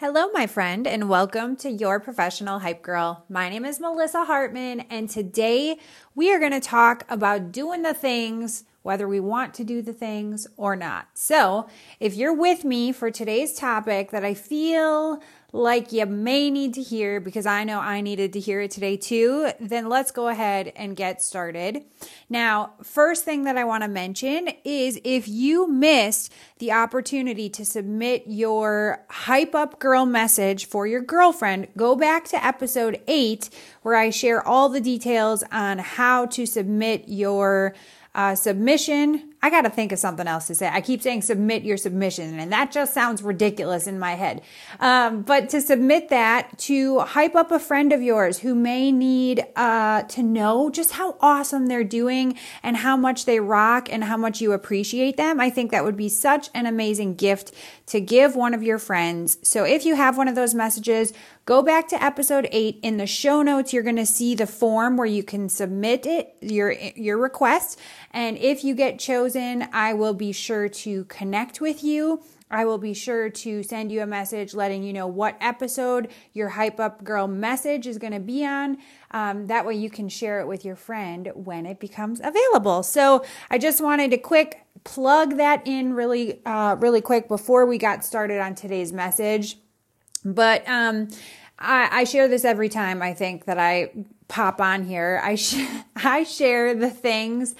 Hello, my friend, and welcome to Your Professional Hype Girl. My name is Melissa Hartmann, and today we are going to talk about doing the things, whether we want to do the things or not. So, if you're with me for today's topic that I feel like you may need to hear because I know I needed to hear it today too, then let's go ahead and get started. Now, first thing that I want to mention is if you missed the opportunity to submit your hype up girl message for your girlfriend, go back to episode eight where I share all the details on how to submit your uh, submission. I got to think of something else to say. I keep saying submit your submission, and that just sounds ridiculous in my head. Um, but to submit that to hype up a friend of yours who may need uh, to know just how awesome they're doing and how much they rock and how much you appreciate them, I think that would be such an amazing gift to give one of your friends. So if you have one of those messages, go back to episode eight. In the show notes, you're going to see the form where you can submit it, your, your request. And if you get chosen, I will be sure to connect with you. I will be sure to send you a message letting you know what episode your Hype Up Girl message is going to be on. Um, that way you can share it with your friend when it becomes available. So I just wanted to quick plug that in really, uh, really quick before we got started on today's message. But um, I, I share this every time I think that I pop on here. I sh- I share the things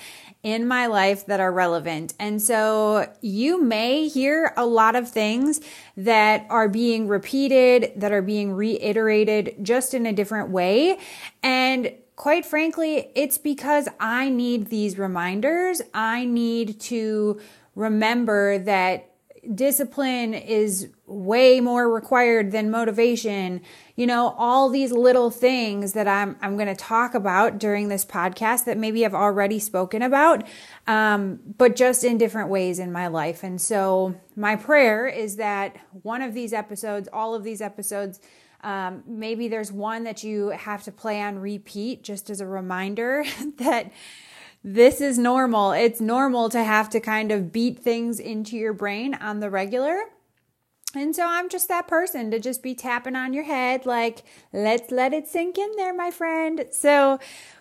in my life that are relevant. And so you may hear a lot of things that are being repeated, that are being reiterated just in a different way. And quite frankly, it's because I need these reminders. I need to remember that discipline is way more required than motivation. You know, all these little things that I'm I'm going to talk about during this podcast that maybe I've already spoken about, um, but just in different ways in my life. And so, my prayer is that one of these episodes, all of these episodes. Um, maybe there's one that you have to play on repeat just as a reminder that this is normal. It's normal to have to kind of beat things into your brain on the regular. And so I'm just that person to just be tapping on your head, like, let's let it sink in there, my friend. So,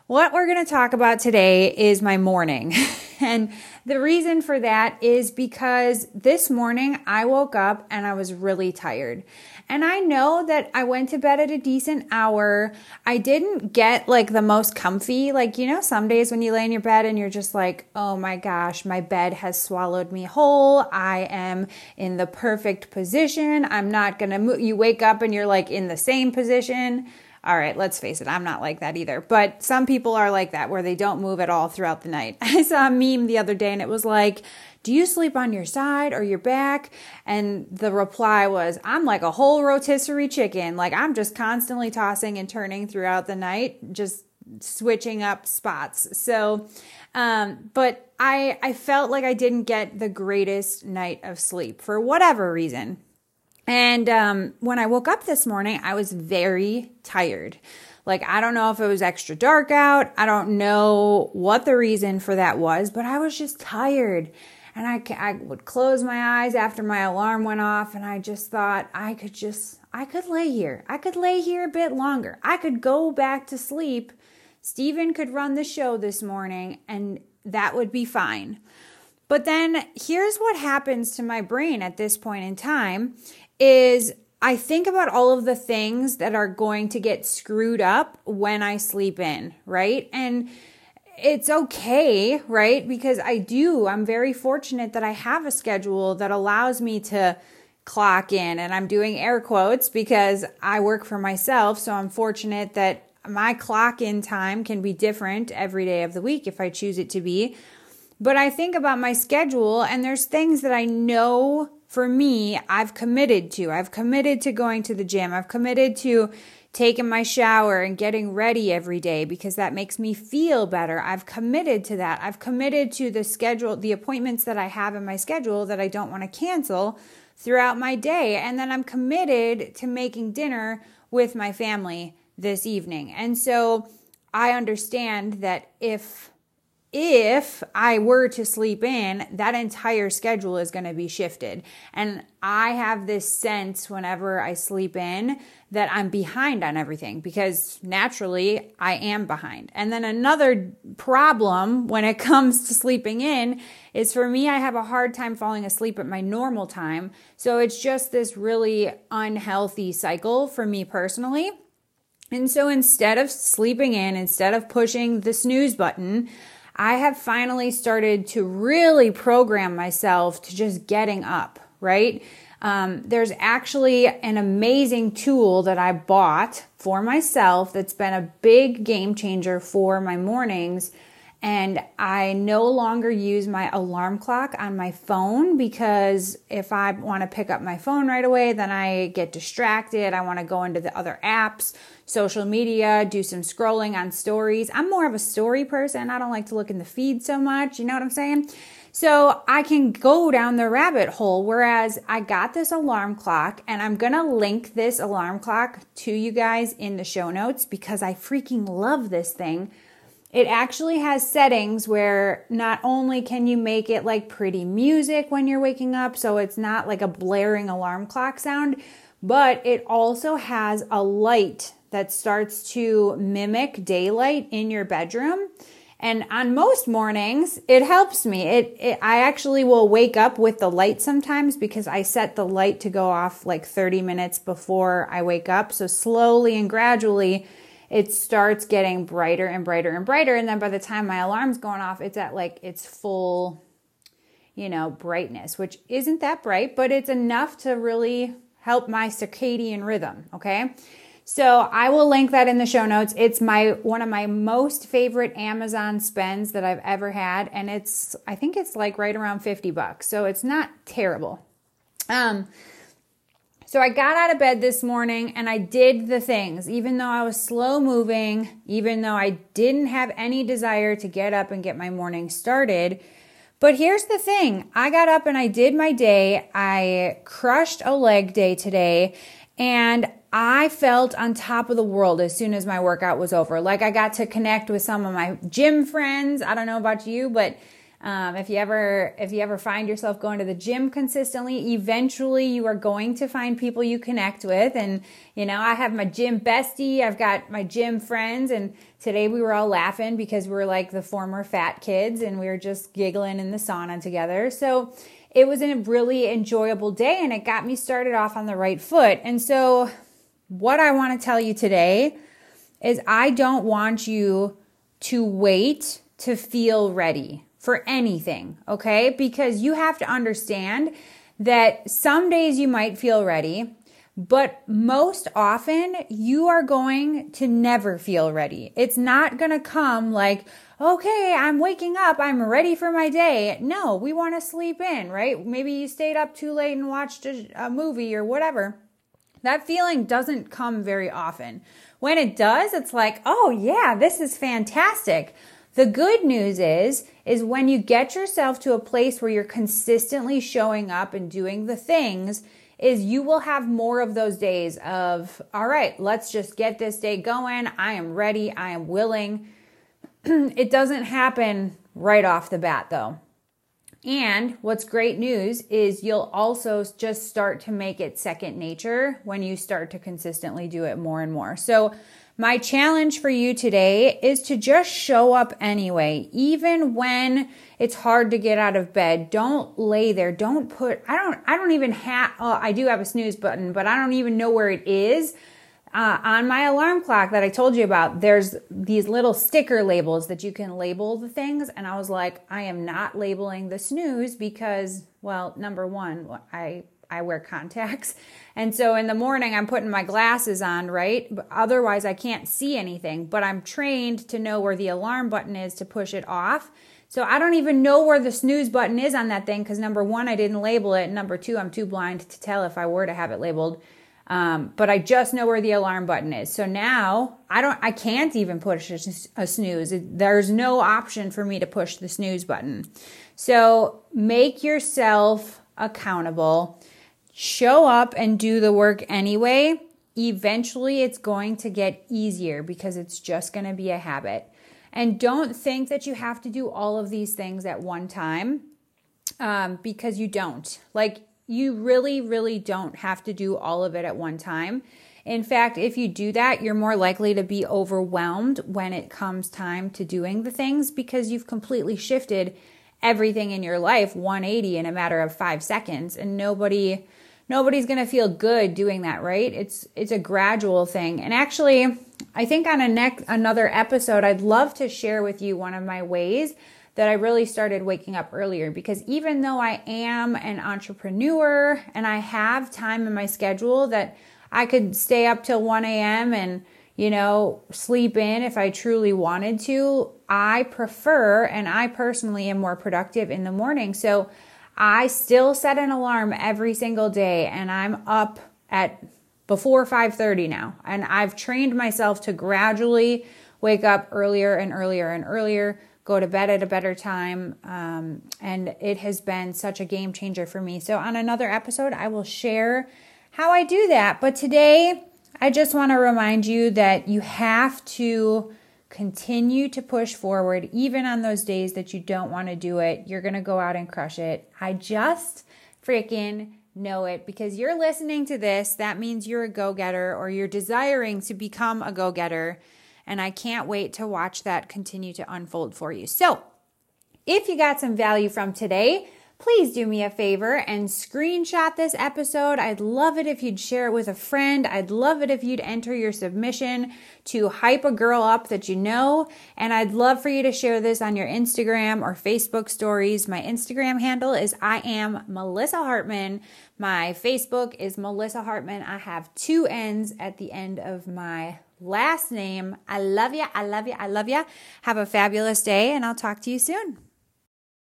what we're going to talk about today is my morning. and the reason for that is because this morning I woke up and I was really tired. And I know that I went to bed at a decent hour. I didn't get like the most comfy. Like, you know, some days when you lay in your bed and you're just like, oh my gosh, my bed has swallowed me whole. I am in the perfect position. I'm not going to move. You wake up and you're like in the same position. All right, let's face it, I'm not like that either. But some people are like that where they don't move at all throughout the night. I saw a meme the other day and it was like, do you sleep on your side or your back? And the reply was, I'm like a whole rotisserie chicken. Like I'm just constantly tossing and turning throughout the night, just switching up spots. So, um, but I, I felt like I didn't get the greatest night of sleep for whatever reason. And um, when I woke up this morning, I was very tired. Like, I don't know if it was extra dark out. I don't know what the reason for that was, but I was just tired and I, I would close my eyes after my alarm went off and i just thought i could just i could lay here. I could lay here a bit longer. I could go back to sleep. Stephen could run the show this morning and that would be fine. But then here's what happens to my brain at this point in time is I think about all of the things that are going to get screwed up when I sleep in, right? And it's okay, right? Because I do. I'm very fortunate that I have a schedule that allows me to clock in. And I'm doing air quotes because I work for myself. So I'm fortunate that my clock in time can be different every day of the week if I choose it to be. But I think about my schedule and there's things that I know for me I've committed to. I've committed to going to the gym. I've committed to taking my shower and getting ready every day because that makes me feel better. I've committed to that. I've committed to the schedule, the appointments that I have in my schedule that I don't want to cancel throughout my day. And then I'm committed to making dinner with my family this evening. And so I understand that if if I were to sleep in, that entire schedule is going to be shifted. And I have this sense whenever I sleep in that I'm behind on everything because naturally I am behind. And then another problem when it comes to sleeping in is for me, I have a hard time falling asleep at my normal time. So it's just this really unhealthy cycle for me personally. And so instead of sleeping in, instead of pushing the snooze button, I have finally started to really program myself to just getting up, right? Um, there's actually an amazing tool that I bought for myself that's been a big game changer for my mornings. And I no longer use my alarm clock on my phone because if I want to pick up my phone right away, then I get distracted. I want to go into the other apps, social media, do some scrolling on stories. I'm more of a story person. I don't like to look in the feed so much. You know what I'm saying? So I can go down the rabbit hole. Whereas I got this alarm clock and I'm going to link this alarm clock to you guys in the show notes because I freaking love this thing. It actually has settings where not only can you make it like pretty music when you're waking up, so it's not like a blaring alarm clock sound, but it also has a light that starts to mimic daylight in your bedroom. And on most mornings, it helps me. It, it, I actually will wake up with the light sometimes because I set the light to go off like 30 minutes before I wake up. So slowly and gradually, it starts getting brighter and brighter and brighter. And then by the time my alarm's going off, it's at like its full, you know, brightness, which isn't that bright, but it's enough to really help my circadian rhythm. Okay. So I will link that in the show notes. It's my one of my most favorite Amazon spends that I've ever had and it's I think it's like right around 50 bucks. So it's not terrible. Um so I got out of bed this morning and I did the things even though I was slow moving, even though I didn't have any desire to get up and get my morning started. But here's the thing. I got up and I did my day. I crushed a leg day today and I felt on top of the world as soon as my workout was over. Like I got to connect with some of my gym friends. I don't know about you, but um, if you ever if you ever find yourself going to the gym consistently, eventually you are going to find people you connect with. And you know, I have my gym bestie. I've got my gym friends, and today we were all laughing because we were like the former fat kids, and we were just giggling in the sauna together. So it was a really enjoyable day, and it got me started off on the right foot. And so what I want to tell you today is I don't want you to wait to feel ready for anything, okay? Because you have to understand that some days you might feel ready, but most often you are going to never feel ready. It's not going to come like, okay, I'm waking up, I'm ready for my day. No, we want to sleep in, right? Maybe you stayed up too late and watched a, a movie or whatever. That feeling doesn't come very often. When it does, it's like, oh yeah, this is fantastic. The good news is, is when you get yourself to a place where you're consistently showing up and doing the things, is you will have more of those days of, all right, let's just get this day going. I am ready. I am willing. it doesn't happen right off the bat though. And what's great news is you'll also just start to make it second nature when you start to consistently do it more and more. So, my challenge for you today is to just show up anyway, even when it's hard to get out of bed. Don't lay there. Don't put, I don't, I don't even have, oh, I do have a snooze button, but I don't even know where it is uh, on my alarm clock that I told you about, there's these little sticker labels that you can label the things. And I was like, I am not labeling the snooze because, well, number one, I I wear contacts. And so in the morning, I'm putting my glasses on, right? Otherwise, I can't see anything. But I'm trained to know where the alarm button is to push it off. So I don't even know where the snooze button is on that thing because number one, I didn't label it. Number two, I'm too blind to tell if I were to have it labeled. Um, but I just know where the alarm button is. So now I don't, I can't even push a snooze. There's no option for me to push the snooze button. So make yourself accountable. Show up and do the work anyway. Eventually, it's going to get easier because it's just going to be a habit. And don't think that you have to do all of these things at one time um, because you don't. Like, you really, really don't have to do all of it at one time. In fact, if you do that, you're more likely to be overwhelmed when it comes time to doing the things because you've completely shifted everything in your life 180 in a matter of 5 seconds and nobody nobody's going to feel good doing that, right? It's it's a gradual thing. And actually, I think on a next another episode I'd love to share with you one of my ways that I really started waking up earlier because even though I am an entrepreneur and I have time in my schedule that I could stay up till 1 a.m. and, you know, sleep in if I truly wanted to, I prefer and I personally am more productive in the morning. So I still set an alarm every single day and I'm up at before 5:30 now. And I've trained myself to gradually wake up earlier and earlier and earlier go to bed at a better time. Um, and it has been such a game changer for me. So, on another episode, I will share how I do that. But today, I just want to remind you that you have to continue to push forward, even on those days that you don't want to do it. You're going to go out and crush it. I just freaking know it because you're listening to this. That means you're a go getter or you're desiring to become a go getter. And I can't wait to watch that continue to unfold for you. So, if you got some value from today, please do me a favor and screenshot this episode. I'd love it if you'd share it with a friend. I'd love it if you'd enter your submission to hype a girl up that you know. And I'd love for you to share this on your Instagram or Facebook stories. My Instagram handle is I am Melissa Hartmann. My Facebook is Melissa Hartmann. I have two N's at the end of my last name. I love you. I love you. I love you. Have a fabulous day, and I'll talk to you soon.